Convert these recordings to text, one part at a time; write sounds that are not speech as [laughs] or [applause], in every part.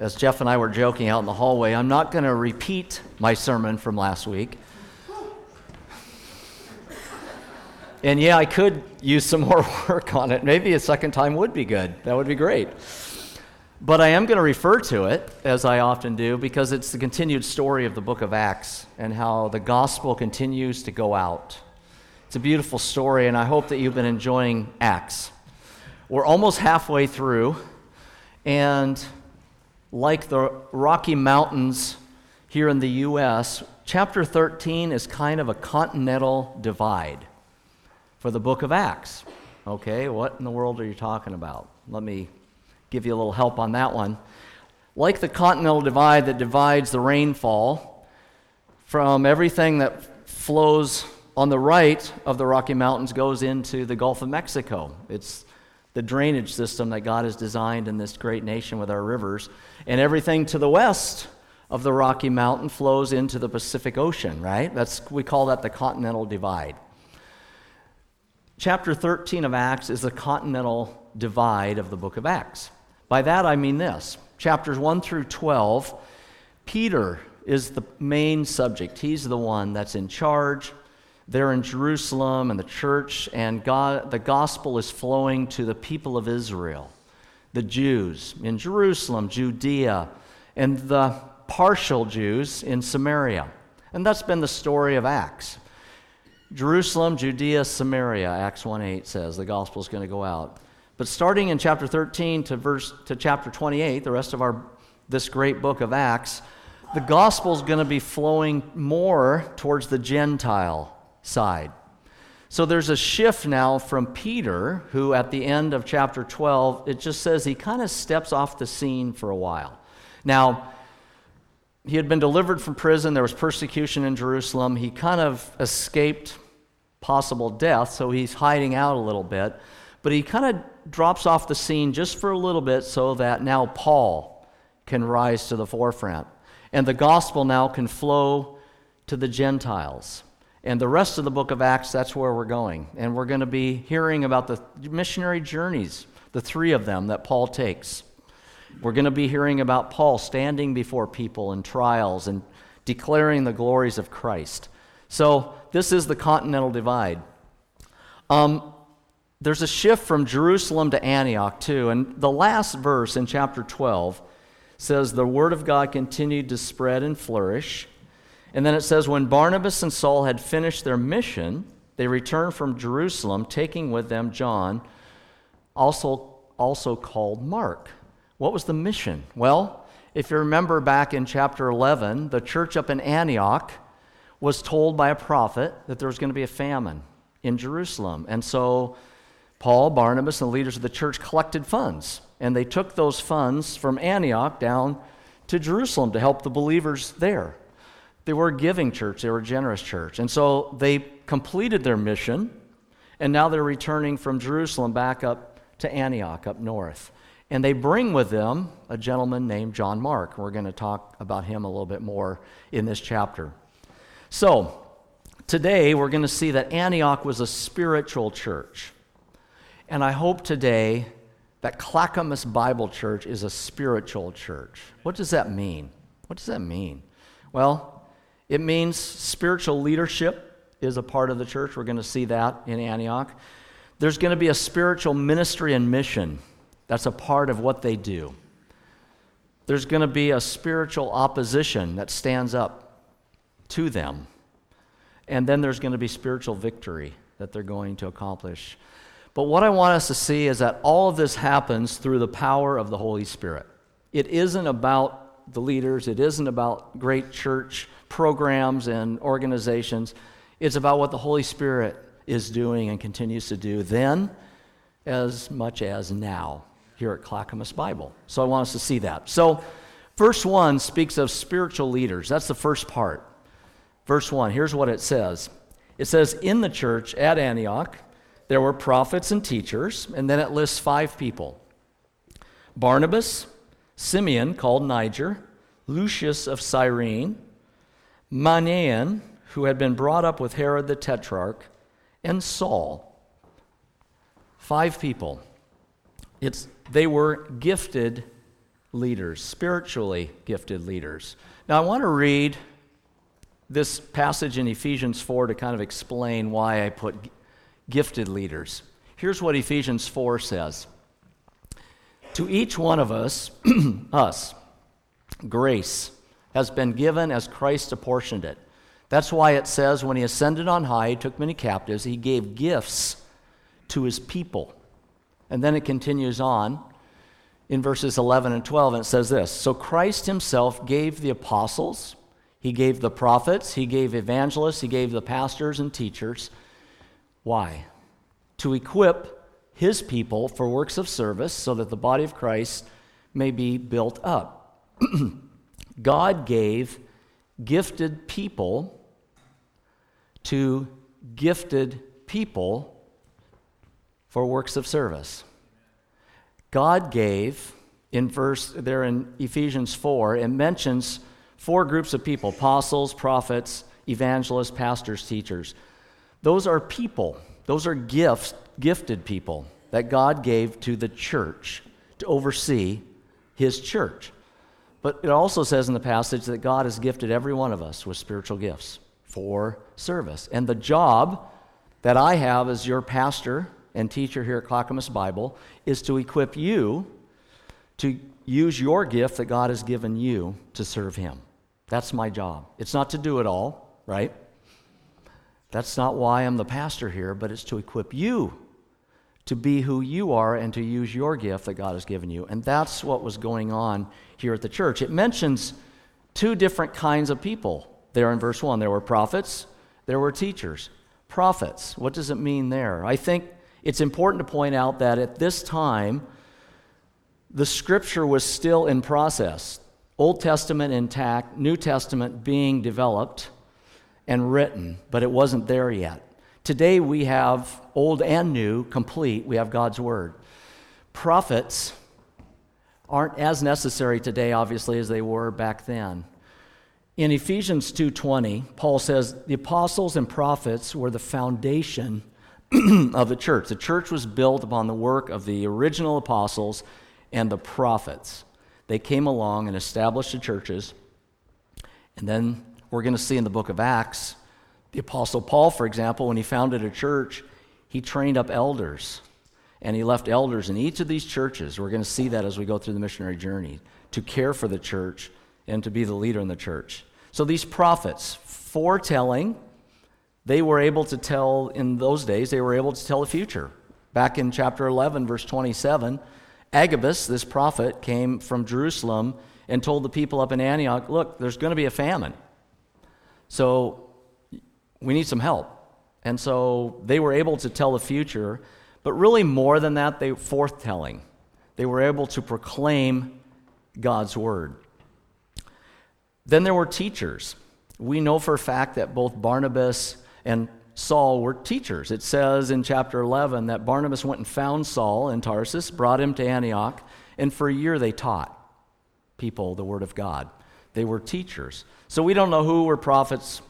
As Jeff and I were joking out in the hallway, I'm not going to repeat my sermon from last week. And yeah, I could use some more [laughs] work on it. Maybe a second time would be good. That would be great. But I am going to refer to it, as I often do, because it's the continued story of the book of Acts and how the gospel continues to go out. It's a beautiful story, and I hope that you've been enjoying Acts. We're almost halfway through, and like the Rocky Mountains here in the U.S., chapter 13 is kind of a continental divide for the book of Acts. Okay, what in the world are you talking about? Let me give you a little help on that one. Like the continental divide that divides the rainfall from everything that flows on the right of the Rocky Mountains goes into the Gulf of Mexico. It's the drainage system that God has designed in this great nation with our rivers. And everything to the west of the Rocky Mountain flows into the Pacific Ocean, right? That's, we call that the continental divide. Chapter 13 of Acts is the continental divide of the book of Acts. By that I mean this chapters 1 through 12, Peter is the main subject. He's the one that's in charge. They're in Jerusalem and the church, and God, the gospel is flowing to the people of Israel, the Jews in Jerusalem, Judea, and the partial Jews in Samaria. And that's been the story of Acts. Jerusalem, Judea, Samaria, Acts 1 8 says the gospel is going to go out. But starting in chapter 13 to verse to chapter 28, the rest of our this great book of Acts, the gospel is going to be flowing more towards the Gentile side. So there's a shift now from Peter, who at the end of chapter 12, it just says he kind of steps off the scene for a while. Now, he had been delivered from prison, there was persecution in Jerusalem. He kind of escaped possible death, so he's hiding out a little bit. But he kind of drops off the scene just for a little bit so that now Paul can rise to the forefront. And the gospel now can flow to the Gentiles. And the rest of the book of Acts, that's where we're going. And we're going to be hearing about the missionary journeys, the three of them that Paul takes. We're going to be hearing about Paul standing before people in trials and declaring the glories of Christ. So, this is the continental divide. Um, there's a shift from Jerusalem to Antioch, too. And the last verse in chapter 12 says, The word of God continued to spread and flourish and then it says, When Barnabas and Saul had finished their mission, they returned from Jerusalem, taking with them John, also, also called Mark. What was the mission? Well, if you remember back in chapter 11, the church up in Antioch was told by a prophet that there was going to be a famine in Jerusalem. And so Paul, Barnabas, and the leaders of the church collected funds. And they took those funds from Antioch down to Jerusalem to help the believers there. They were a giving church, they were a generous church. And so they completed their mission, and now they're returning from Jerusalem back up to Antioch, up north. And they bring with them a gentleman named John Mark. We're going to talk about him a little bit more in this chapter. So, today we're going to see that Antioch was a spiritual church. And I hope today that Clackamas Bible Church is a spiritual church. What does that mean? What does that mean? Well, it means spiritual leadership is a part of the church. We're going to see that in Antioch. There's going to be a spiritual ministry and mission. That's a part of what they do. There's going to be a spiritual opposition that stands up to them. And then there's going to be spiritual victory that they're going to accomplish. But what I want us to see is that all of this happens through the power of the Holy Spirit. It isn't about the leaders, it isn't about great church programs and organizations. It's about what the Holy Spirit is doing and continues to do then as much as now here at Clackamas Bible. So I want us to see that. So, verse 1 speaks of spiritual leaders. That's the first part. Verse 1, here's what it says it says, In the church at Antioch, there were prophets and teachers, and then it lists five people Barnabas, Simeon, called Niger, Lucius of Cyrene, Manaen, who had been brought up with Herod the Tetrarch, and Saul. Five people. It's, they were gifted leaders, spiritually gifted leaders. Now, I want to read this passage in Ephesians 4 to kind of explain why I put gifted leaders. Here's what Ephesians 4 says To each one of us, [clears throat] us, grace has been given as Christ apportioned it. That's why it says, when he ascended on high, he took many captives, he gave gifts to his people. And then it continues on in verses 11 and 12, and it says this So Christ himself gave the apostles, he gave the prophets, he gave evangelists, he gave the pastors and teachers. Why? To equip his people for works of service so that the body of Christ may be built up. [clears throat] God gave gifted people to gifted people for works of service. God gave, in verse there in Ephesians 4, it mentions four groups of people apostles, prophets, evangelists, pastors, teachers. Those are people, those are gifts, gifted people that God gave to the church to oversee his church. But it also says in the passage that God has gifted every one of us with spiritual gifts for service. And the job that I have as your pastor and teacher here at Clackamas Bible is to equip you to use your gift that God has given you to serve Him. That's my job. It's not to do it all, right? That's not why I'm the pastor here, but it's to equip you to be who you are and to use your gift that God has given you. And that's what was going on here at the church. It mentions two different kinds of people there in verse 1. There were prophets, there were teachers. Prophets, what does it mean there? I think it's important to point out that at this time, the scripture was still in process. Old Testament intact, New Testament being developed and written, but it wasn't there yet. Today we have old and new complete. We have God's Word. Prophets aren't as necessary today, obviously, as they were back then. In Ephesians 2:20, Paul says the apostles and prophets were the foundation [clears throat] of the church. The church was built upon the work of the original apostles and the prophets. They came along and established the churches. And then we're going to see in the book of Acts, the apostle Paul, for example, when he founded a church, he trained up elders. And he left elders in each of these churches. We're going to see that as we go through the missionary journey to care for the church and to be the leader in the church. So these prophets, foretelling they were able to tell, in those days, they were able to tell the future. Back in chapter 11, verse 27, Agabus, this prophet, came from Jerusalem and told the people up in Antioch, Look, there's going to be a famine. So we need some help. And so they were able to tell the future, but really more than that, they forthtelling. They were able to proclaim God's word. Then there were teachers. We know for a fact that both Barnabas and Saul were teachers. It says in chapter 11 that Barnabas went and found Saul in Tarsus, brought him to Antioch, and for a year they taught people the word of God. They were teachers. So we don't know who were prophets,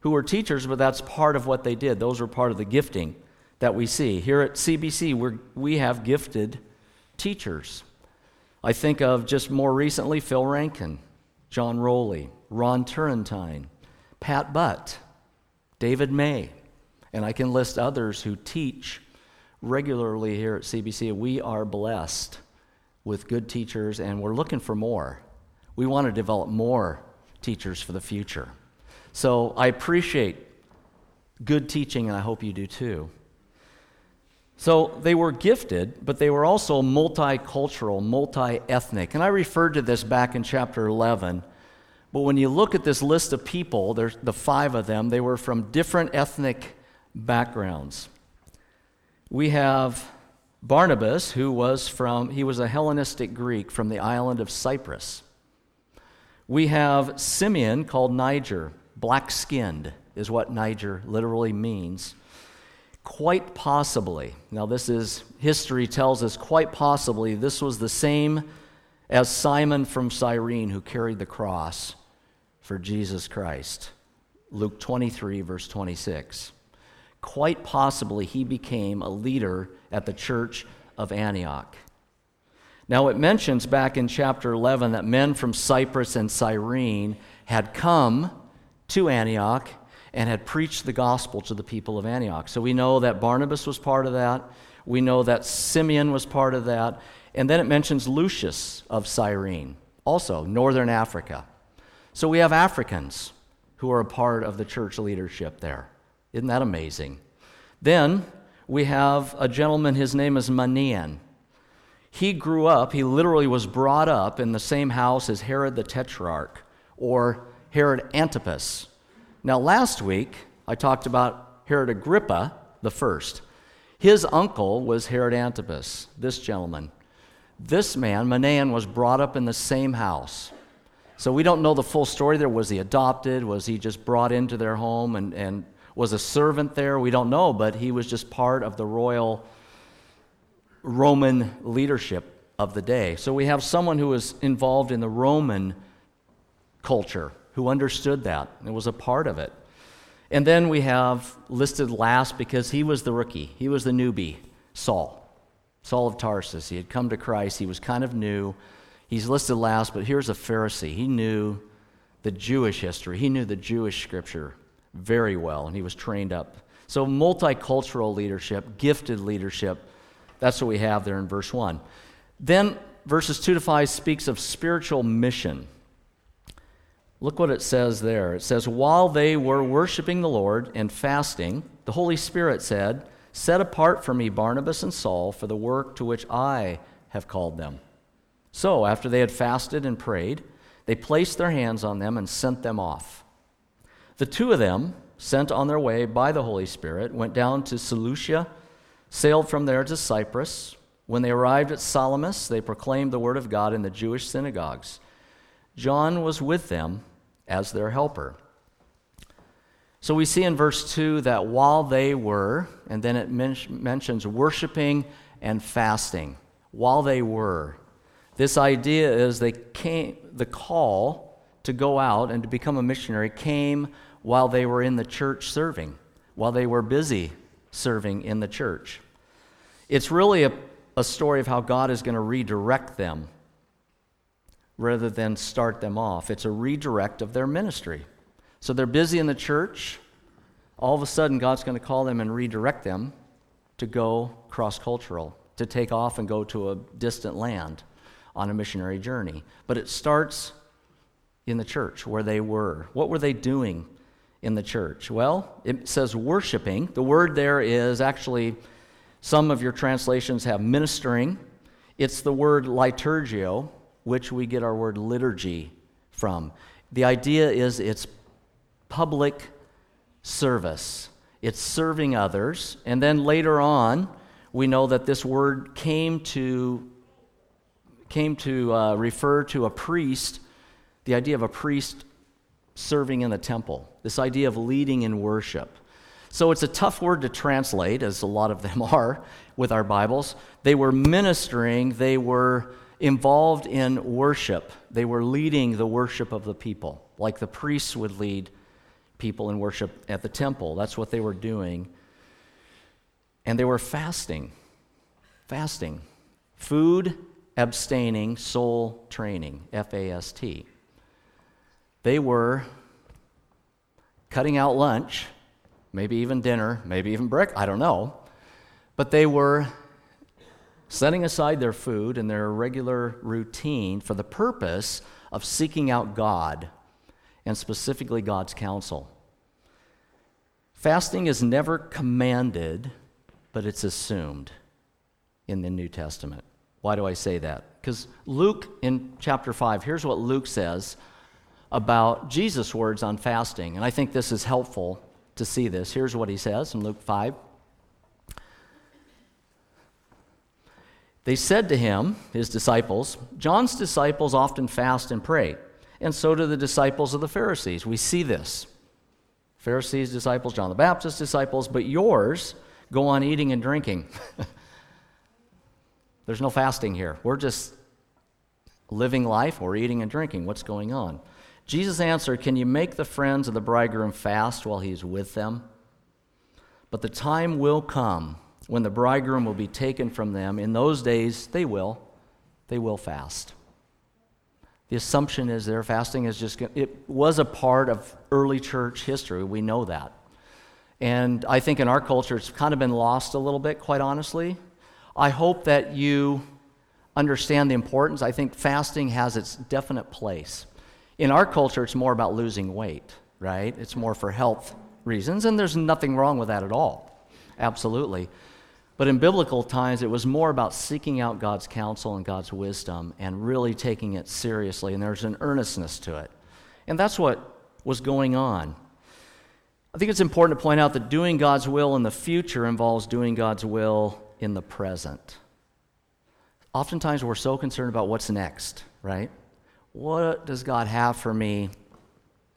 who were teachers, but that's part of what they did. Those were part of the gifting that we see. Here at CBC, we we have gifted teachers. I think of just more recently Phil Rankin, John Rowley, Ron Turrentine, Pat Butt. David May, and I can list others who teach regularly here at CBC. We are blessed with good teachers, and we're looking for more. We want to develop more teachers for the future. So I appreciate good teaching, and I hope you do too. So they were gifted, but they were also multicultural, multi ethnic. And I referred to this back in chapter 11 but when you look at this list of people, there's the five of them, they were from different ethnic backgrounds. We have Barnabas, who was from, he was a Hellenistic Greek from the island of Cyprus. We have Simeon, called Niger, black skinned, is what Niger literally means. Quite possibly, now this is, history tells us, quite possibly this was the same as Simon from Cyrene who carried the cross for Jesus Christ. Luke 23, verse 26. Quite possibly, he became a leader at the church of Antioch. Now, it mentions back in chapter 11 that men from Cyprus and Cyrene had come to Antioch and had preached the gospel to the people of Antioch. So we know that Barnabas was part of that. We know that Simeon was part of that. And then it mentions Lucius of Cyrene, also northern Africa. So we have Africans who are a part of the church leadership there. Isn't that amazing? Then we have a gentleman, his name is Manaen. He grew up, he literally was brought up in the same house as Herod the Tetrarch or Herod Antipas. Now, last week I talked about Herod Agrippa the first. His uncle was Herod Antipas, this gentleman. This man, Manaen, was brought up in the same house. So we don't know the full story there. Was he adopted? Was he just brought into their home and, and was a servant there? We don't know, but he was just part of the royal Roman leadership of the day. So we have someone who was involved in the Roman culture, who understood that and was a part of it. And then we have listed last because he was the rookie, he was the newbie, Saul. Saul of Tarsus. He had come to Christ, he was kind of new. He's listed last, but here's a Pharisee. He knew the Jewish history, he knew the Jewish scripture very well, and he was trained up. So, multicultural leadership, gifted leadership, that's what we have there in verse 1. Then, verses 2 to 5 speaks of spiritual mission. Look what it says there. It says, While they were worshiping the Lord and fasting, the Holy Spirit said, Set apart for me Barnabas and Saul for the work to which I have called them. So, after they had fasted and prayed, they placed their hands on them and sent them off. The two of them, sent on their way by the Holy Spirit, went down to Seleucia, sailed from there to Cyprus. When they arrived at Salamis, they proclaimed the word of God in the Jewish synagogues. John was with them as their helper. So we see in verse 2 that while they were, and then it men- mentions worshiping and fasting, while they were, this idea is they came, the call to go out and to become a missionary came while they were in the church serving, while they were busy serving in the church. It's really a, a story of how God is going to redirect them rather than start them off. It's a redirect of their ministry. So they're busy in the church. All of a sudden, God's going to call them and redirect them to go cross cultural, to take off and go to a distant land on a missionary journey. But it starts in the church where they were. What were they doing in the church? Well, it says worshiping. The word there is actually, some of your translations have ministering. It's the word liturgio, which we get our word liturgy from. The idea is it's public service, it's serving others. And then later on, we know that this word came to came to uh, refer to a priest, the idea of a priest serving in the temple, this idea of leading in worship. So it's a tough word to translate, as a lot of them [laughs] are with our Bibles. They were ministering, they were involved in worship, they were leading the worship of the people, like the priests would lead people in worship at the temple. That's what they were doing. And they were fasting. Fasting. Food abstaining soul training, F A S T. They were cutting out lunch, maybe even dinner, maybe even breakfast, I don't know. But they were setting aside their food and their regular routine for the purpose of seeking out God and specifically God's counsel. Fasting is never commanded, but it's assumed in the New Testament. Why do I say that? Because Luke in chapter 5, here's what Luke says about Jesus' words on fasting. And I think this is helpful to see this. Here's what he says in Luke 5. They said to him, his disciples, John's disciples often fast and pray, and so do the disciples of the Pharisees. We see this. Pharisees' disciples, John the Baptist's disciples, but yours go on eating and drinking. [laughs] There's no fasting here. We're just living life or eating and drinking. What's going on? Jesus answered, Can you make the friends of the bridegroom fast while he's with them? But the time will come when the bridegroom will be taken from them. In those days, they will they will fast. The assumption is their fasting is just, it was a part of early church history. We know that. And I think in our culture, it's kind of been lost a little bit, quite honestly. I hope that you understand the importance. I think fasting has its definite place. In our culture, it's more about losing weight, right? It's more for health reasons, and there's nothing wrong with that at all. Absolutely. But in biblical times, it was more about seeking out God's counsel and God's wisdom and really taking it seriously. And there's an earnestness to it. And that's what was going on. I think it's important to point out that doing God's will in the future involves doing God's will in the present. Oftentimes, we're so concerned about what's next, right? What does God have for me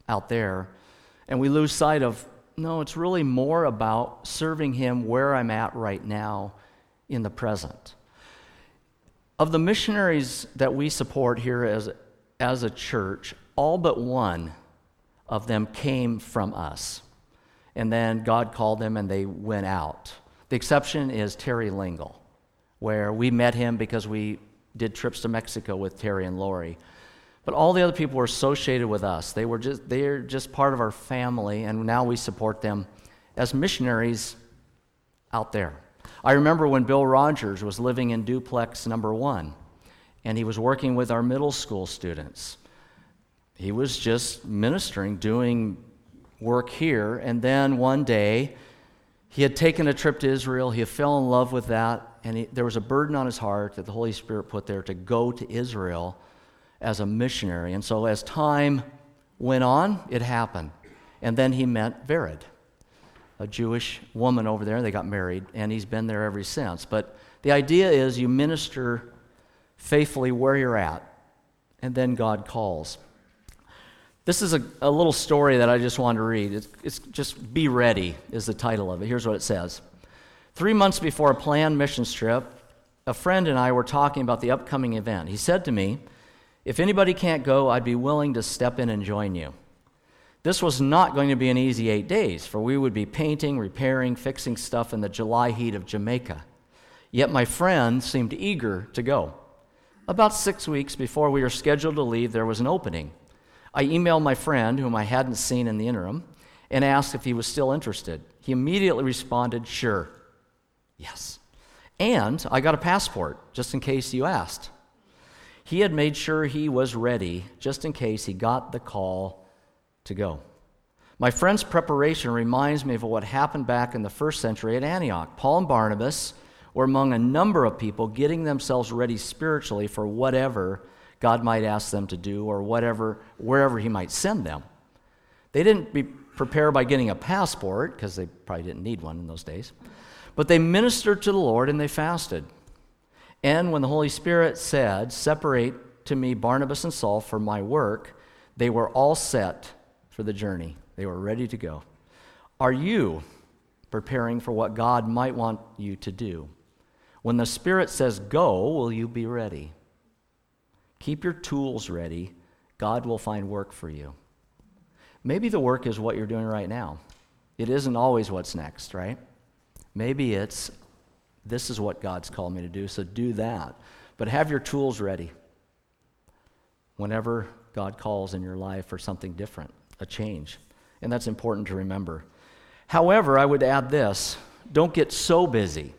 out there? And we lose sight of no, it's really more about serving Him where I'm at right now in the present. Of the missionaries that we support here as, as a church, all but one of them came from us. And then God called them and they went out. The exception is Terry Lingle, where we met him because we did trips to Mexico with Terry and Lori. But all the other people were associated with us. They were just they're just part of our family, and now we support them as missionaries out there. I remember when Bill Rogers was living in duplex number one, and he was working with our middle school students. He was just ministering, doing work here, and then one day he had taken a trip to Israel. He fell in love with that, and he, there was a burden on his heart that the Holy Spirit put there to go to Israel as a missionary. And so as time went on, it happened. And then he met Vered, a Jewish woman over there. They got married, and he's been there ever since. But the idea is you minister faithfully where you're at, and then God calls. This is a, a little story that I just wanted to read. It's, it's just Be Ready is the title of it. Here's what it says Three months before a planned mission trip, a friend and I were talking about the upcoming event. He said to me, if anybody can't go, I'd be willing to step in and join you. This was not going to be an easy eight days, for we would be painting, repairing, fixing stuff in the July heat of Jamaica. Yet my friend seemed eager to go. About six weeks before we were scheduled to leave, there was an opening. I emailed my friend, whom I hadn't seen in the interim, and asked if he was still interested. He immediately responded, Sure. Yes. And I got a passport, just in case you asked. He had made sure he was ready just in case he got the call to go. My friend's preparation reminds me of what happened back in the first century at Antioch. Paul and Barnabas were among a number of people getting themselves ready spiritually for whatever God might ask them to do or whatever wherever he might send them. They didn't be prepared by getting a passport because they probably didn't need one in those days. But they ministered to the Lord and they fasted. And when the Holy Spirit said, Separate to me Barnabas and Saul for my work, they were all set for the journey. They were ready to go. Are you preparing for what God might want you to do? When the Spirit says go, will you be ready? Keep your tools ready. God will find work for you. Maybe the work is what you're doing right now. It isn't always what's next, right? Maybe it's this is what God's called me to do, so do that. But have your tools ready whenever God calls in your life for something different, a change. And that's important to remember. However, I would add this don't get so busy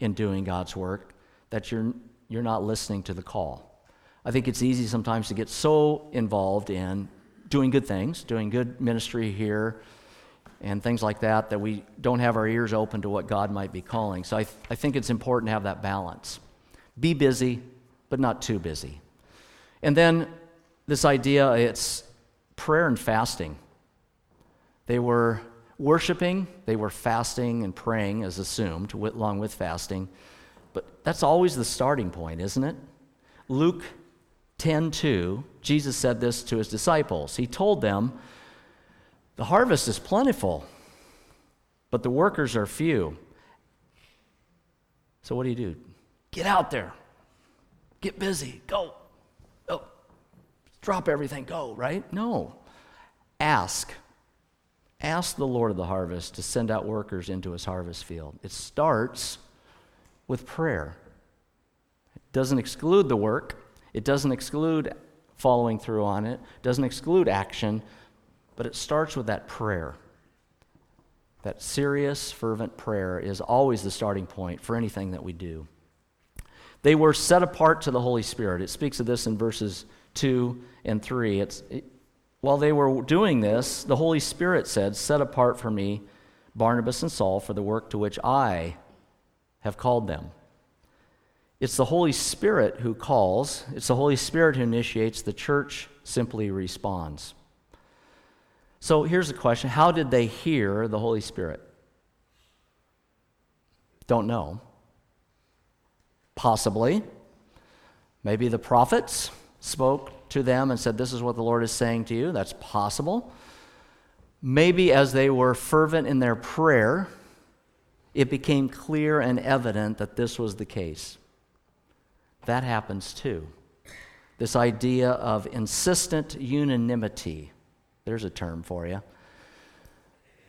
in doing God's work that you're, you're not listening to the call. I think it's easy sometimes to get so involved in doing good things, doing good ministry here, and things like that, that we don't have our ears open to what God might be calling. So I, th- I think it's important to have that balance. Be busy, but not too busy. And then this idea it's prayer and fasting. They were worshiping, they were fasting and praying, as assumed, along with fasting. But that's always the starting point, isn't it? Luke 10 2, Jesus said this to his disciples. He told them, the harvest is plentiful, but the workers are few. So, what do you do? Get out there, get busy, go. Oh, drop everything, go, right? No. Ask. Ask the Lord of the harvest to send out workers into his harvest field. It starts with prayer. It doesn't exclude the work, it doesn't exclude following through on it, doesn't exclude action, but it starts with that prayer. That serious, fervent prayer is always the starting point for anything that we do. They were set apart to the Holy Spirit. It speaks of this in verses 2 and 3. It's, it, while they were doing this, the Holy Spirit said, Set apart for me Barnabas and Saul for the work to which I have called them. It's the Holy Spirit who calls, it's the Holy Spirit who initiates, the church simply responds. So here's the question How did they hear the Holy Spirit? Don't know. Possibly. Maybe the prophets spoke to them and said, This is what the Lord is saying to you. That's possible. Maybe as they were fervent in their prayer, it became clear and evident that this was the case. That happens too. This idea of insistent unanimity. There's a term for you.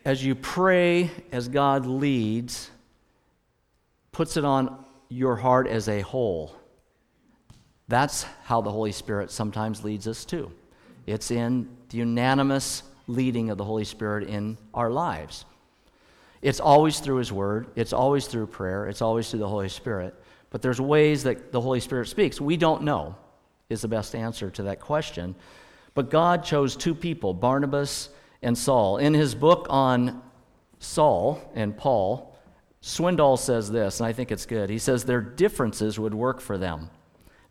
As you pray, as God leads, puts it on your heart as a whole. That's how the Holy Spirit sometimes leads us too. It's in the unanimous leading of the Holy Spirit in our lives. It's always through His Word, it's always through prayer, it's always through the Holy Spirit. But there's ways that the Holy Spirit speaks. We don't know, is the best answer to that question. But God chose two people, Barnabas and Saul. In his book on Saul and Paul, Swindoll says this, and I think it's good. He says their differences would work for them,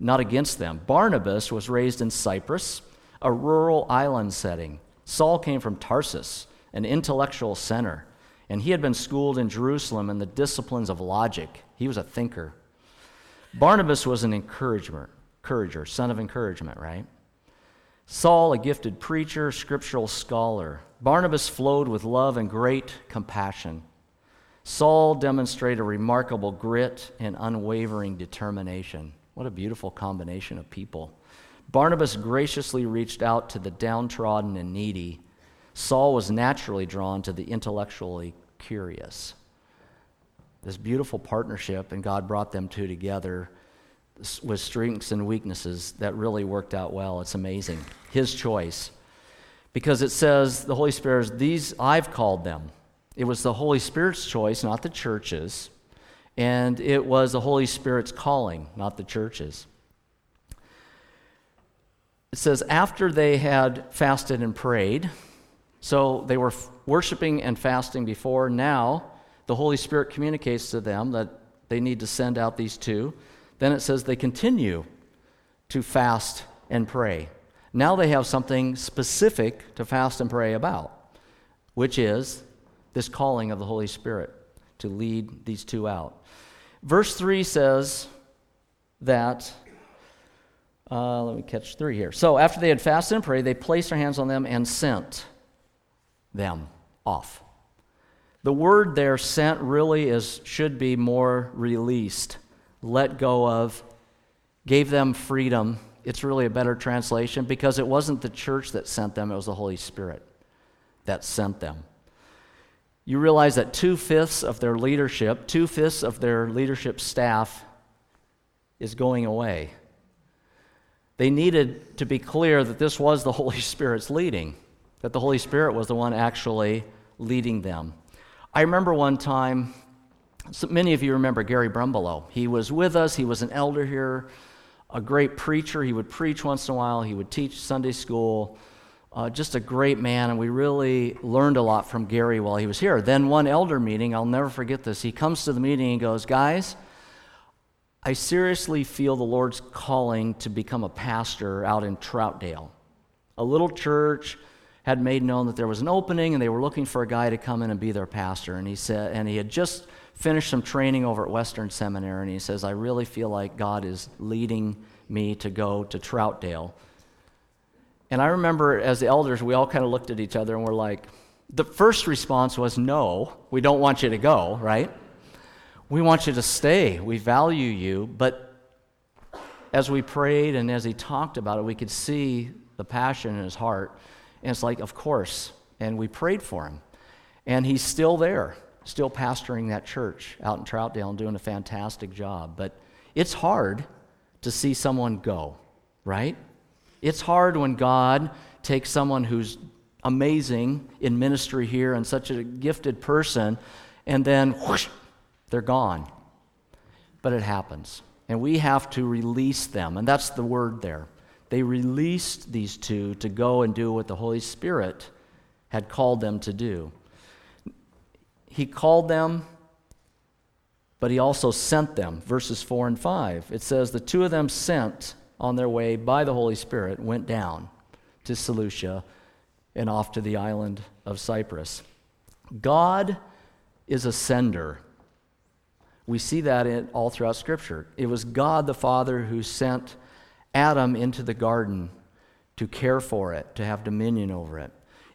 not against them. Barnabas was raised in Cyprus, a rural island setting. Saul came from Tarsus, an intellectual center, and he had been schooled in Jerusalem in the disciplines of logic. He was a thinker. Barnabas was an encourager, son of encouragement, right? Saul, a gifted preacher, scriptural scholar. Barnabas flowed with love and great compassion. Saul demonstrated remarkable grit and unwavering determination. What a beautiful combination of people. Barnabas graciously reached out to the downtrodden and needy. Saul was naturally drawn to the intellectually curious. This beautiful partnership, and God brought them two together with strengths and weaknesses that really worked out well. It's amazing. His choice. Because it says, the Holy Spirit, is, these I've called them. It was the Holy Spirit's choice, not the church's. And it was the Holy Spirit's calling, not the church's. It says, after they had fasted and prayed, so they were worshiping and fasting before, now the Holy Spirit communicates to them that they need to send out these two. Then it says they continue to fast and pray. Now they have something specific to fast and pray about, which is this calling of the Holy Spirit to lead these two out. Verse 3 says that uh, let me catch three here. So after they had fasted and prayed, they placed their hands on them and sent them off. The word there, sent, really is should be more released, let go of, gave them freedom. It's really a better translation because it wasn't the church that sent them, it was the Holy Spirit that sent them. You realize that two fifths of their leadership, two fifths of their leadership staff is going away. They needed to be clear that this was the [laughs] Holy Spirit's leading, that the Holy Spirit was the one actually leading them. I remember one time, so many of you remember Gary Brumbelow. He was with us, he was an elder here, a great preacher. He would preach once in a while, he would teach Sunday school. Uh, just a great man, and we really learned a lot from Gary while he was here. Then, one elder meeting, I'll never forget this. He comes to the meeting and goes, Guys, I seriously feel the Lord's calling to become a pastor out in Troutdale, a little church had made known that there was an opening and they were looking for a guy to come in and be their pastor. And he said, and he had just finished some training over at Western Seminary. And he says, I really feel like God is leading me to go to Troutdale. And I remember as the elders, we all kind of looked at each other and we're like, the first response was, No, we don't want you to go, right? We want you to stay. We value you. But as we prayed and as he talked about it, we could see the passion in his heart. And it's like, of course. And we prayed for him. And he's still there, still pastoring that church out in Troutdale and doing a fantastic job. But it's hard to see someone go, right? It's hard when God takes someone who's amazing in ministry here and such a gifted person, and then whoosh, they're gone. But it happens. And we have to release them. And that's the word there. They released these two to go and do what the Holy Spirit had called them to do. He called them, but he also sent them. Verses 4 and 5. It says, The two of them sent on their way by the Holy Spirit went down to Seleucia and off to the island of Cyprus. God is a sender. We see that in, all throughout Scripture. It was God the Father who sent Adam into the garden to care for it, to have dominion over it.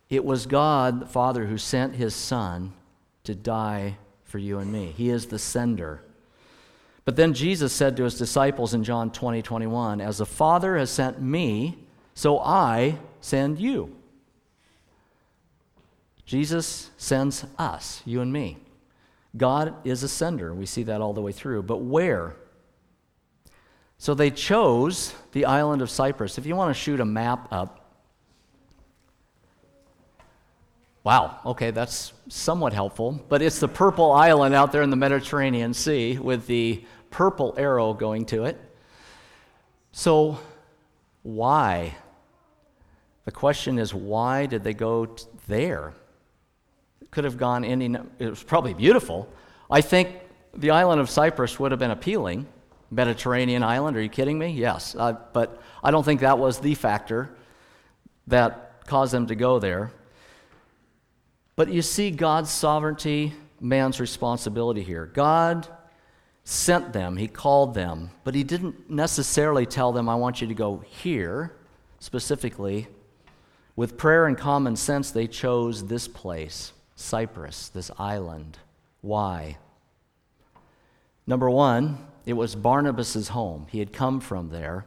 It was God the Father who sent his Son to die for you and me. He is the sender. But then Jesus said to his disciples in John 20, 21, As the Father has sent me, so I send you. Jesus sends us, you and me. God is a sender. We see that all the way through. But where? So they chose the island of Cyprus. If you want to shoot a map up, Wow, okay, that's somewhat helpful. But it's the purple island out there in the Mediterranean Sea with the purple arrow going to it. So, why? The question is, why did they go there? It could have gone any, it was probably beautiful. I think the island of Cyprus would have been appealing. Mediterranean island, are you kidding me? Yes. Uh, but I don't think that was the factor that caused them to go there. But you see God's sovereignty, man's responsibility here. God sent them, He called them, but He didn't necessarily tell them, I want you to go here specifically. With prayer and common sense, they chose this place, Cyprus, this island. Why? Number one, it was Barnabas' home. He had come from there.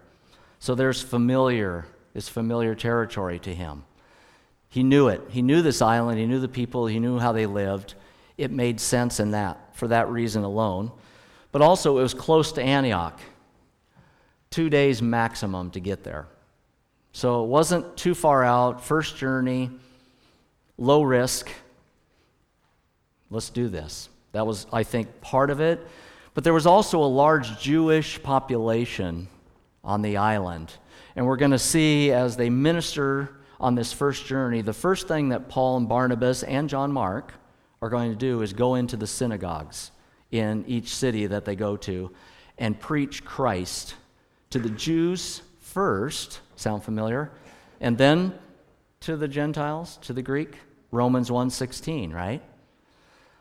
So there's familiar, it's familiar territory to him. He knew it. He knew this island. He knew the people. He knew how they lived. It made sense in that, for that reason alone. But also, it was close to Antioch. Two days maximum to get there. So it wasn't too far out. First journey, low risk. Let's do this. That was, I think, part of it. But there was also a large Jewish population on the island. And we're going to see as they minister on this first journey, the first thing that Paul and Barnabas and John Mark are going to do is go into the synagogues in each city that they go to and preach Christ to the Jews first, sound familiar? And then to the Gentiles, to the Greek, Romans 1:16, right?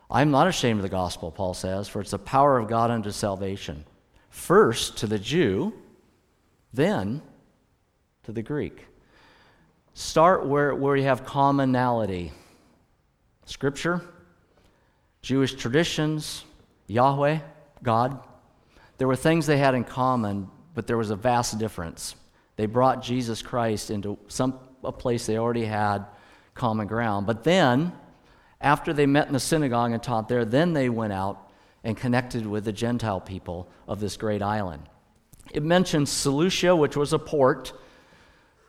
I'm not ashamed of the gospel, Paul says, for it's the power of God unto salvation. First to the Jew, then to the Greek. Start where, where you have commonality Scripture, Jewish traditions, Yahweh, God. There were things they had in common, but there was a vast difference. They brought Jesus Christ into some a place they already had common ground. But then, after they met in the synagogue and taught there, then they went out and connected with the Gentile people of this great island. It mentions Seleucia, which was a port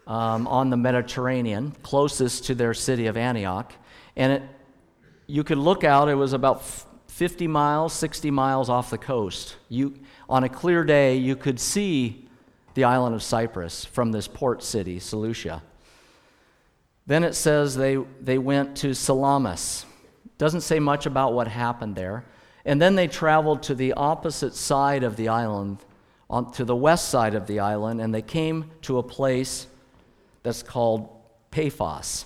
um, on the Mediterranean, closest to their city of Antioch. And it, you could look out, it was about 50 miles, 60 miles off the coast. You, on a clear day, you could see the island of Cyprus from this port city, Seleucia. Then it says they, they went to Salamis. Doesn't say much about what happened there. And then they traveled to the opposite side of the island, on, to the west side of the island, and they came to a place that's called Paphos.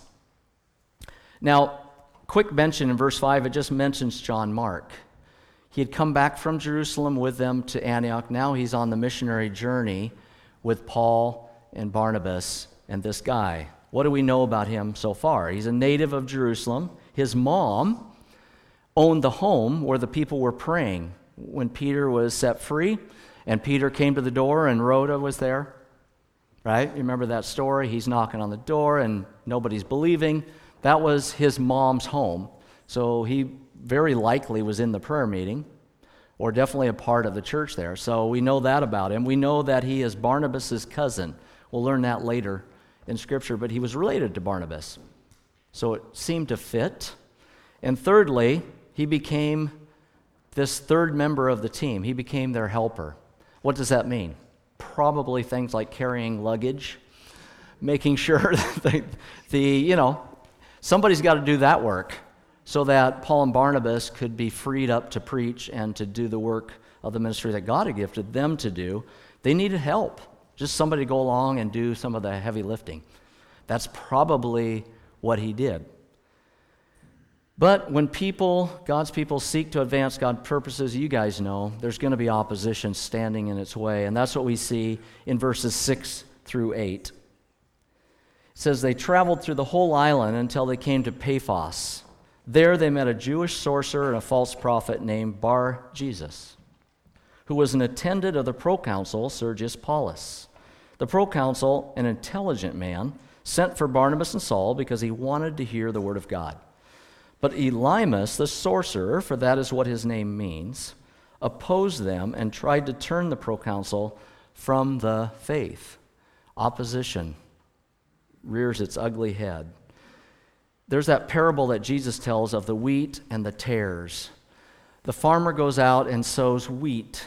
Now, quick mention in verse 5, it just mentions John Mark. He had come back from Jerusalem with them to Antioch. Now he's on the missionary journey with Paul and Barnabas and this guy. What do we know about him so far? He's a native of Jerusalem. His mom owned the home where the people were praying when Peter was set free. And Peter came to the door, and Rhoda was there right? You remember that story? He's knocking on the door and nobody's believing. That was his mom's home. So he very likely was in the prayer meeting. or definitely a part of the church there. So we know that about him. We know that he is Barnabas' cousin. We'll learn that later in Scripture, but he was related to Barnabas. So it seemed to fit. And thirdly, he became this third member of the team. He became their helper. What does that mean? Probably things like carrying luggage, making sure [laughs] that the, you know, somebody's got to do that work so that Paul and Barnabas could be freed up to preach and to do the work of the ministry that God had gifted them to do. They needed help, just somebody to go along and do some of the heavy lifting. That's probably what he did. But when people, God's people, seek to advance God's purposes, you guys know there's going to be opposition standing in its way. And that's what we see in verses 6 through 8. It says, They traveled through the whole island until they came to Paphos. There they met a Jewish sorcerer and a false prophet named Bar Jesus, who was an attendant of the proconsul Sergius Paulus. The proconsul, an intelligent man, sent for Barnabas and Saul because he wanted to hear the word of God. But Elymas, the sorcerer, for that is what his name means, opposed them and tried to turn the proconsul from the faith. Opposition rears its ugly head. There's that parable that Jesus tells of the wheat and the tares. The farmer goes out and sows wheat,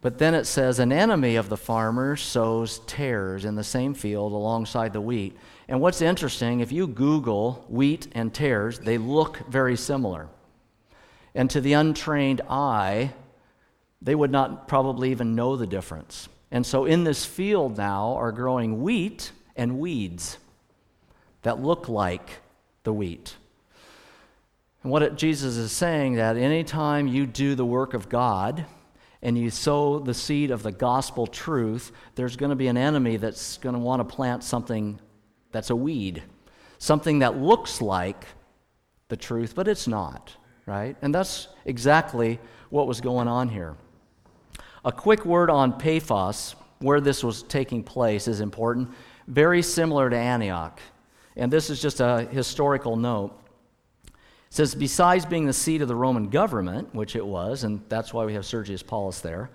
but then it says an enemy of the farmer sows tares in the same field alongside the wheat. And what's interesting, if you Google wheat and tares, they look very similar. And to the untrained eye, they would not probably even know the difference. And so in this field now are growing wheat and weeds that look like the wheat. And what it, Jesus is saying that anytime you do the work of God and you sow the seed of the gospel truth, there's going to be an enemy that's going to want to plant something that's a weed, something that looks like the truth, but it's not, right? And that's exactly what was going on here. A quick word on Paphos, where this was taking place, is important. Very similar to Antioch. And this is just a historical note. It says, besides being the seat of the Roman government, which it was, and that's why we have Sergius Paulus there,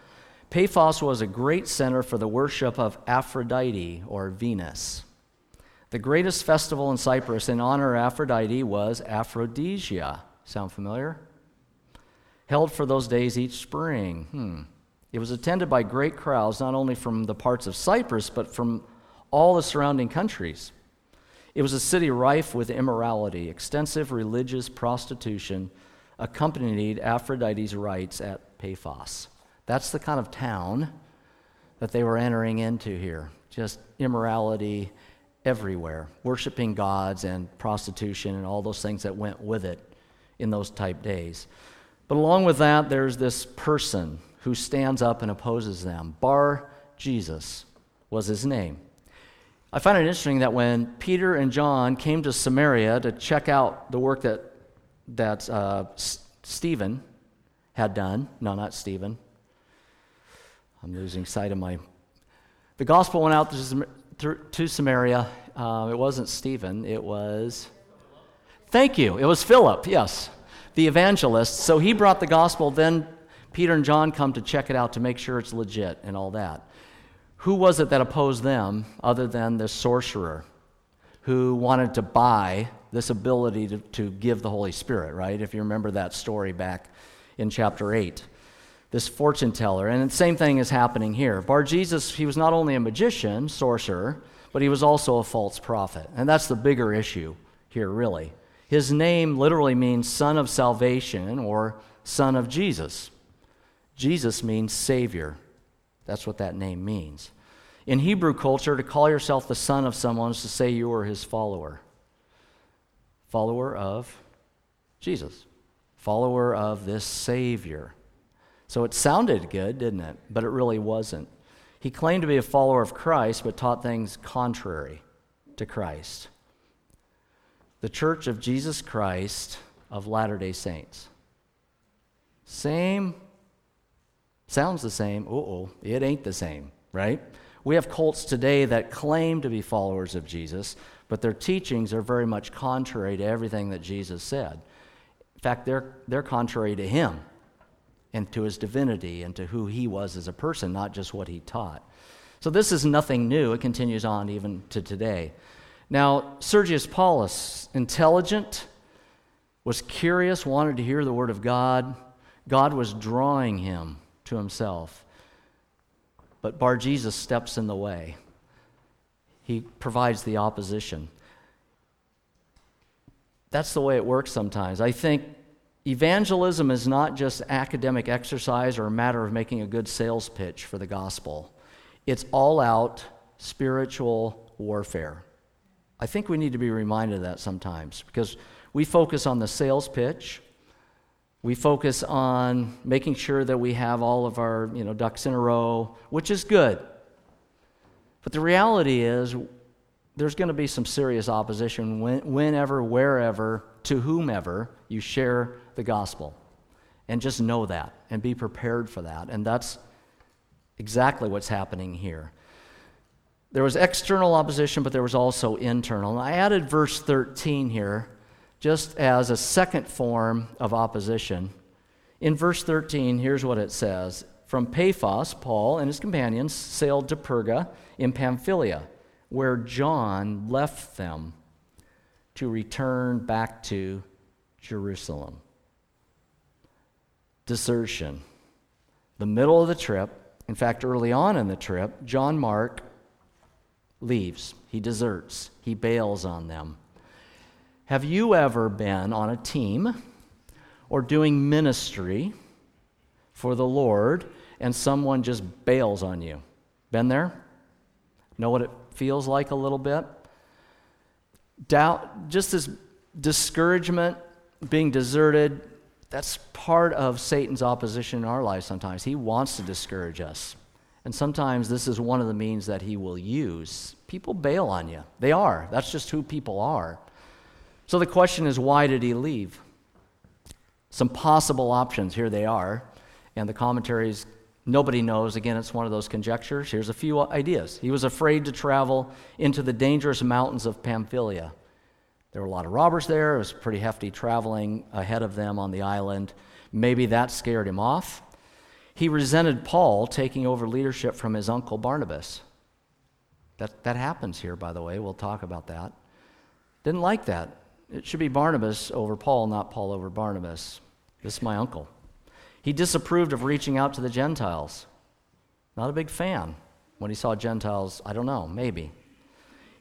Paphos was a great center for the worship of Aphrodite or Venus. The greatest festival in Cyprus in honor of Aphrodite was Aphrodisia. Sound familiar? Held for those days each spring. Hmm. It was attended by great crowds, not only from the parts of Cyprus, but from all the surrounding countries. It was a city rife with immorality, extensive religious prostitution accompanied Aphrodite's rites at Paphos. That's the kind of town that they were entering into here. Just immorality everywhere, worshiping gods and prostitution and all those things that went with it in those type days. But along with that, there's this person who stands up and opposes them. Bar Jesus was his name. I find it interesting that when Peter and John came to Samaria to check out the work that, that uh, S- Stephen had done, no, not Stephen, I'm losing sight of my. The gospel went out to, to Samaria. Uh, it wasn't Stephen, it was. Thank you. It was Philip, yes, the evangelist. So he brought the gospel. Then Peter and John come to check it out to make sure it's legit and all that. Who was it that opposed them other than the sorcerer who wanted to buy this ability to, to give the Holy Spirit, right? If you remember that story back in chapter 8. This fortune teller. And the same thing is happening here. Bar Jesus, he was not only a magician, sorcerer, but he was also a false prophet. And that's the bigger issue here, really. His name literally means son of salvation or son of Jesus. Jesus means Savior. That's what that name means. In Hebrew culture, to call yourself the son of someone is to say you are his follower. Follower of Jesus. Follower of this Savior. So it sounded good, didn't it? But it really wasn't. He claimed to be a follower of Christ, but taught things contrary to Christ. The Church of Jesus Christ of Latter day Saints. Same Sounds the same. oh, it ain't the same, right? We have cults today that claim to be followers of Jesus, but their teachings are very much contrary to everything that Jesus said. In fact, they're, they're contrary to him and to his divinity and to who he was as a person, not just what he taught. So this is nothing new. It continues on even to today. Now, Sergius Paulus, intelligent, was curious, wanted to hear the word of God. God was drawing him to himself. But Bar Jesus steps in the way. He provides the opposition. That's the way it works sometimes. I think evangelism is not just academic exercise or a matter of making a good sales pitch for the gospel. It's all out spiritual warfare. I think we need to be reminded of that sometimes because we focus on the sales pitch. We focus on making sure that we have all of our you know, ducks in a row, which is good. But the reality is, there's going to be some serious opposition whenever, wherever, to whomever you share the gospel. And just know that and be prepared for that. And that's exactly what's happening here. There was external opposition, but there was also internal. And I added verse 13 here just as a second form of opposition. In verse 13, here's what it says From Paphos, Paul and his companions sailed to Perga in Pamphylia, where John left them to return back to Jerusalem. Desertion. The middle of the trip, in fact, early on in the trip, John Mark leaves. He deserts, he bails on them. Have you ever been on a team or doing ministry for the Lord and someone just bails on you? Been there? Know what it feels like a little bit? Doubt, just this discouragement, being deserted, that's part of Satan's opposition in our lives sometimes. He wants to discourage us. And sometimes this is one of the means that he will use. People bail on you. They are. That's just who people are. So the question is, why did he leave? Some possible options, here they are. And the commentaries, nobody knows. Again, it's one of those conjectures. Here's a few ideas. He was afraid to travel into the dangerous mountains of Pamphylia. There were a lot of robbers there. It was pretty hefty traveling ahead of them on the island. Maybe that scared him off. He resented Paul taking over leadership from his uncle Barnabas. That, that happens here, by the way. We'll talk about that. Didn't like that. It should be Barnabas over Paul, not Paul over Barnabas. This is my uncle. He disapproved of reaching out to the Gentiles. Not a big fan. When he saw Gentiles, I don't know, maybe.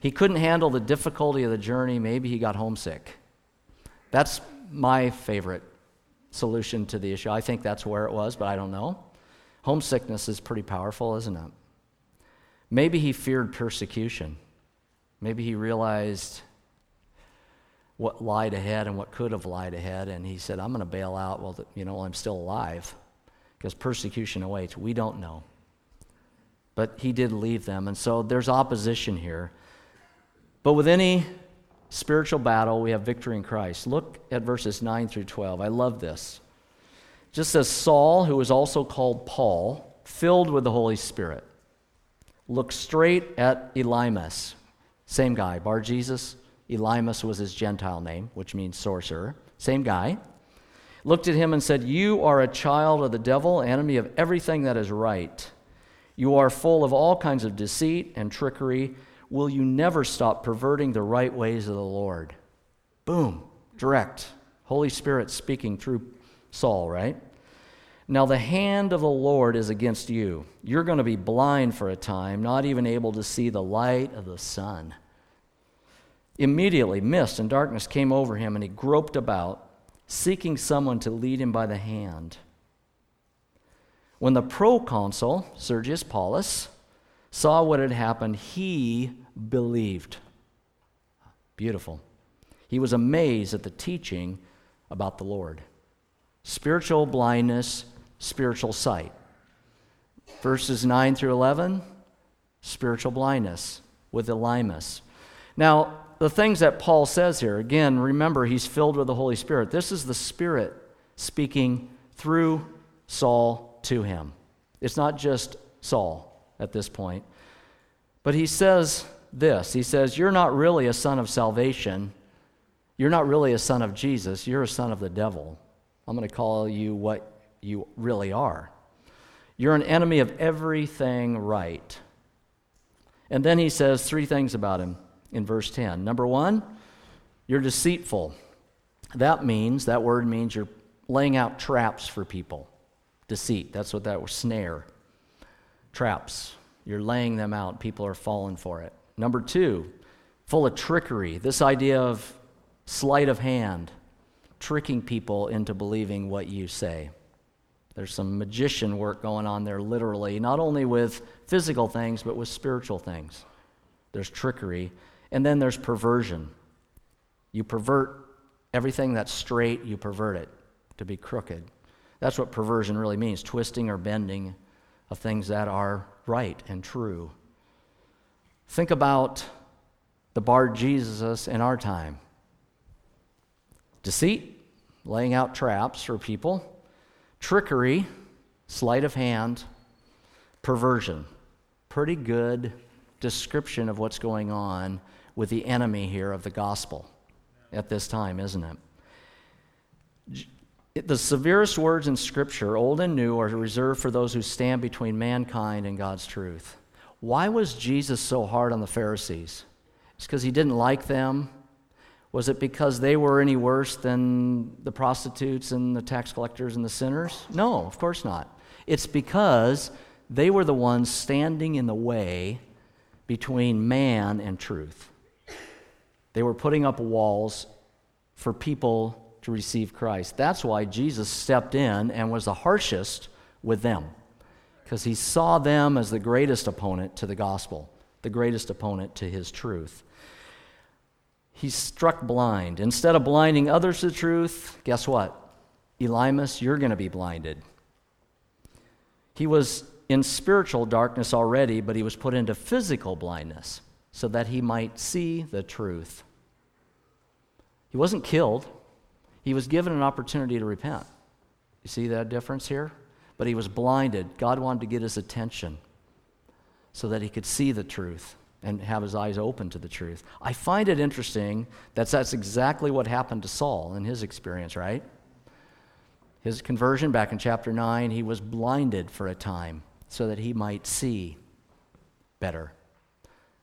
He couldn't handle the difficulty of the journey. Maybe he got homesick. That's my favorite solution to the issue. I think that's where it was, but I don't know. Homesickness is pretty powerful, isn't it? Maybe he feared persecution. Maybe he realized what lied ahead and what could have lied ahead. And he said, I'm going to bail out while, well, you know, I'm still alive because persecution awaits. We don't know. But he did leave them. And so there's opposition here. But with any spiritual battle, we have victory in Christ. Look at verses 9 through 12. I love this. Just as Saul, who was also called Paul, filled with the Holy Spirit, looked straight at Elymas, same guy, Bar Jesus, Elymas was his Gentile name, which means sorcerer. Same guy. Looked at him and said, You are a child of the devil, enemy of everything that is right. You are full of all kinds of deceit and trickery. Will you never stop perverting the right ways of the Lord? Boom, direct. Holy Spirit speaking through Saul, right? Now, the hand of the Lord is against you. You're going to be blind for a time, not even able to see the light of the sun. Immediately, mist and darkness came over him, and he groped about, seeking someone to lead him by the hand. When the proconsul, Sergius Paulus, saw what had happened, he believed. Beautiful. He was amazed at the teaching about the Lord. Spiritual blindness, spiritual sight. Verses 9 through 11, spiritual blindness with Elymas. Now, the things that Paul says here, again, remember he's filled with the Holy Spirit. This is the Spirit speaking through Saul to him. It's not just Saul at this point. But he says this He says, You're not really a son of salvation. You're not really a son of Jesus. You're a son of the devil. I'm going to call you what you really are. You're an enemy of everything right. And then he says three things about him in verse 10. Number one, you're deceitful. That means, that word means you're laying out traps for people. Deceit, that's what that was, snare. Traps. You're laying them out, people are falling for it. Number two, full of trickery. This idea of sleight of hand, tricking people into believing what you say. There's some magician work going on there, literally, not only with physical things, but with spiritual things. There's trickery. And then there's perversion. You pervert everything that's straight, you pervert it to be crooked. That's what perversion really means twisting or bending of things that are right and true. Think about the Bar Jesus in our time deceit, laying out traps for people trickery, sleight of hand, perversion. Pretty good description of what's going on with the enemy here of the gospel at this time, isn't it? The severest words in Scripture, old and new, are reserved for those who stand between mankind and God's truth. Why was Jesus so hard on the Pharisees? It's because he didn't like them, was it because they were any worse than the prostitutes and the tax collectors and the sinners? No, of course not. It's because they were the ones standing in the way between man and truth. They were putting up walls for people to receive Christ. That's why Jesus stepped in and was the harshest with them, because he saw them as the greatest opponent to the gospel, the greatest opponent to his truth he's struck blind. Instead of blinding others to the truth, guess what? Elymas, you're going to be blinded. He was in spiritual darkness already, but he was put into physical blindness so that he might see the truth. He wasn't killed, he was given an opportunity to repent. You see that difference here? But he was blinded. God wanted to get his attention so that he could see the truth and have his eyes open to the truth. I find it interesting that that's exactly what happened to Saul in his experience, right? His conversion back in chapter 9, he was blinded for a time so that he might see better.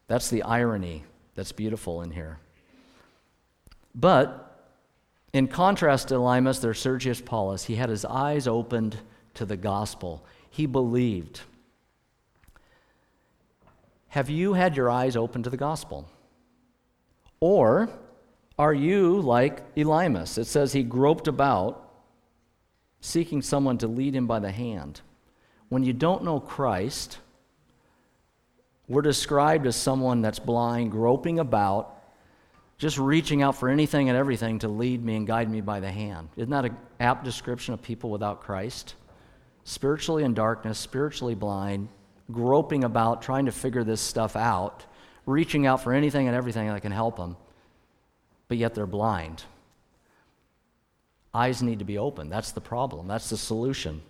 That's the irony that's beautiful in here. But in contrast to Elymas, there's Sergius Paulus. He had his eyes opened to the gospel. He believed. Have you had your eyes open to the gospel? Or are you like Elymas? It says he groped about, seeking someone to lead him by the hand. When you don't know Christ, we're described as someone that's blind, groping about, just reaching out for anything and everything to lead me and guide me by the hand. Isn't that an apt description of people without Christ? Spiritually in darkness, spiritually blind, groping about, trying to figure this stuff out, reaching out for anything and everything that can help them, but yet they're blind. Eyes need to be open. That's the problem. That's the solution.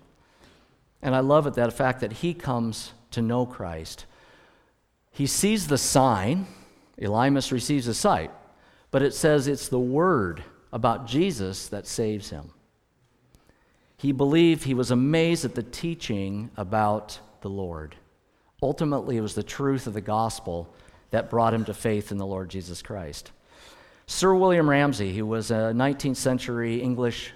And I love it that the fact that he comes to know Christ. He sees the sign, Elymas receives a sight, but it says it's the word about Jesus that saves him. He believed, he was amazed at the teaching about the Lord. Ultimately, it was the truth of the gospel that brought him to faith in the Lord Jesus Christ. Sir William Ramsay, who was a 19th century English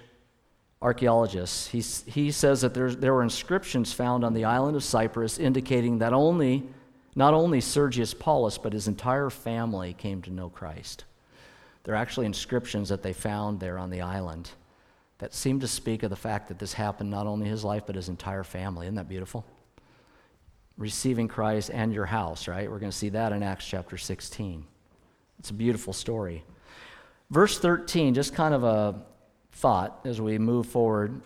archaeologist, he, he says that there were inscriptions found on the island of Cyprus indicating that only, not only Sergius Paulus, but his entire family came to know Christ. There are actually inscriptions that they found there on the island that seem to speak of the fact that this happened not only his life, but his entire family. Isn't that beautiful? receiving Christ and your house, right? We're going to see that in Acts chapter 16. It's a beautiful story. Verse 13, just kind of a thought as we move forward.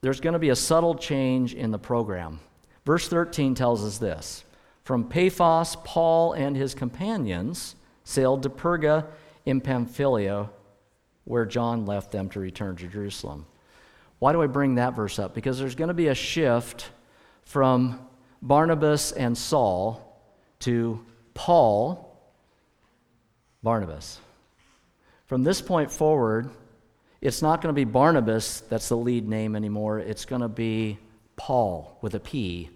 There's going to be a subtle change in the program. Verse 13 tells us this From Paphos, Paul and his companions sailed to Perga in Pamphylia, where John left them to return to Jerusalem. Why do I bring that verse up? Because there's going to be a shift from Barnabas and Saul to Paul, Barnabas. From this point forward, It's not going to be Barnabas that's the lead name anymore. It's going to be Paul with a P.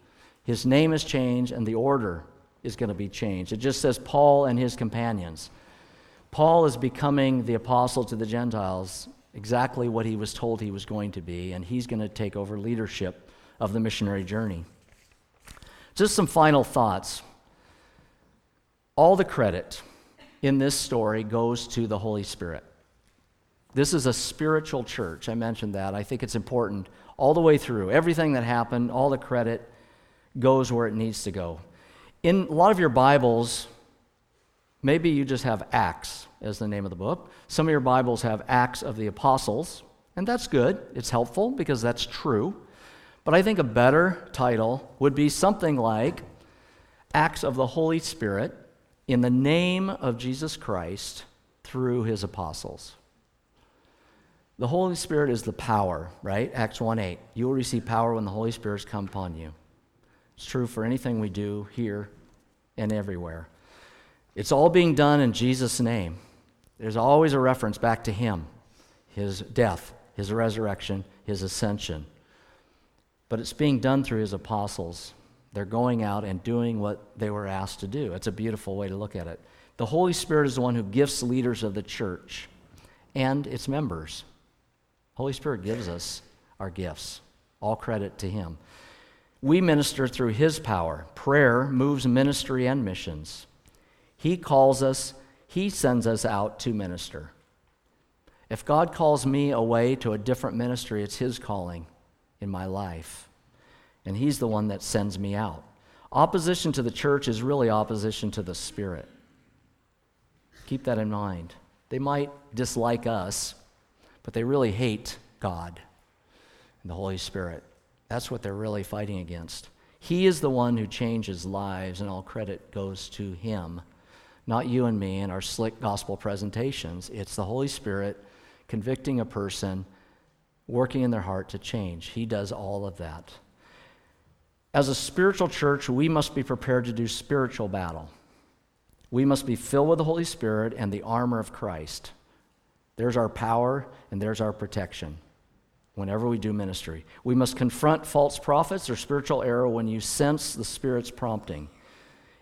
His name is changed and the order is going to be changed. It just says Paul and his companions. Paul is becoming the apostle to the Gentiles, exactly what he was told he was going to be, and he's going to take over leadership of the missionary journey. Just some final thoughts. All the credit in this story goes to the Holy Spirit. This is a spiritual church. I mentioned that. I think it's important all the way through. Everything that happened, all the credit goes where it needs to go. In a lot of your Bibles, maybe you just have Acts as the name of the book. Some of your Bibles have Acts of the Apostles, and that's good. It's helpful because that's true. But I think a better title would be something like Acts of the Holy Spirit in the name of Jesus Christ through his apostles. The Holy Spirit is the power, right? Acts 1 8. You will receive power when the Holy Spirit has come upon you. It's true for anything we do here and everywhere. It's all being done in Jesus' name. There's always a reference back to Him, His death, His resurrection, His ascension. But it's being done through His apostles. They're going out and doing what they were asked to do. It's a beautiful way to look at it. The Holy Spirit is the one who gifts leaders of the church and its members. Holy Spirit gives us our gifts. All credit to Him. We minister through His power. Prayer moves ministry and missions. He calls us, He sends us out to minister. If God calls me away to a different ministry, it's His calling in my life. And He's the one that sends me out. Opposition to the church is really opposition to the Spirit. Keep that in mind. They might dislike us, but they really hate God and the Holy Spirit. That's what they're really fighting against. He is the one who changes lives, and all credit goes to Him, not you and me and our slick gospel presentations. It's the Holy Spirit convicting a person, working in their heart to change. He does all of that. As a spiritual church, we must be prepared to do spiritual battle. We must be filled with the Holy Spirit and the armor of Christ. There's our power and there's our protection whenever we do ministry. We must confront false prophets or spiritual error when you sense the Spirit's prompting.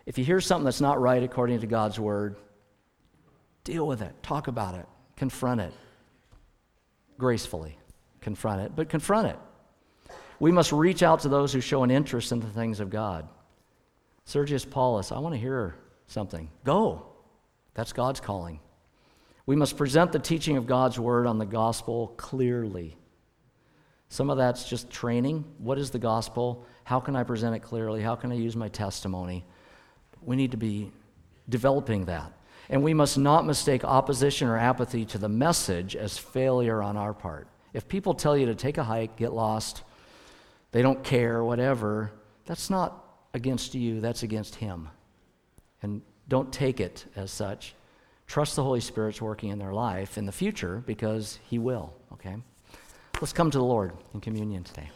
If you hear something that's not right according to God's word, deal with it, talk about it, confront it gracefully. Confront it, but confront it. We must reach out to those who show an interest in the things of God. Sergius Paulus, I want to hear something. Go. That's God's calling. We must present the teaching of God's word on the gospel clearly. Some of that's just training. What is the gospel? How can I present it clearly? How can I use my testimony? We need to be developing that. And we must not mistake opposition or apathy to the message as failure on our part. If people tell you to take a hike, get lost, they don't care, whatever, that's not against you, that's against Him. And don't take it as such. Trust the Holy Spirit's working in their life in the future because He will, okay? Let's come to the Lord in communion today.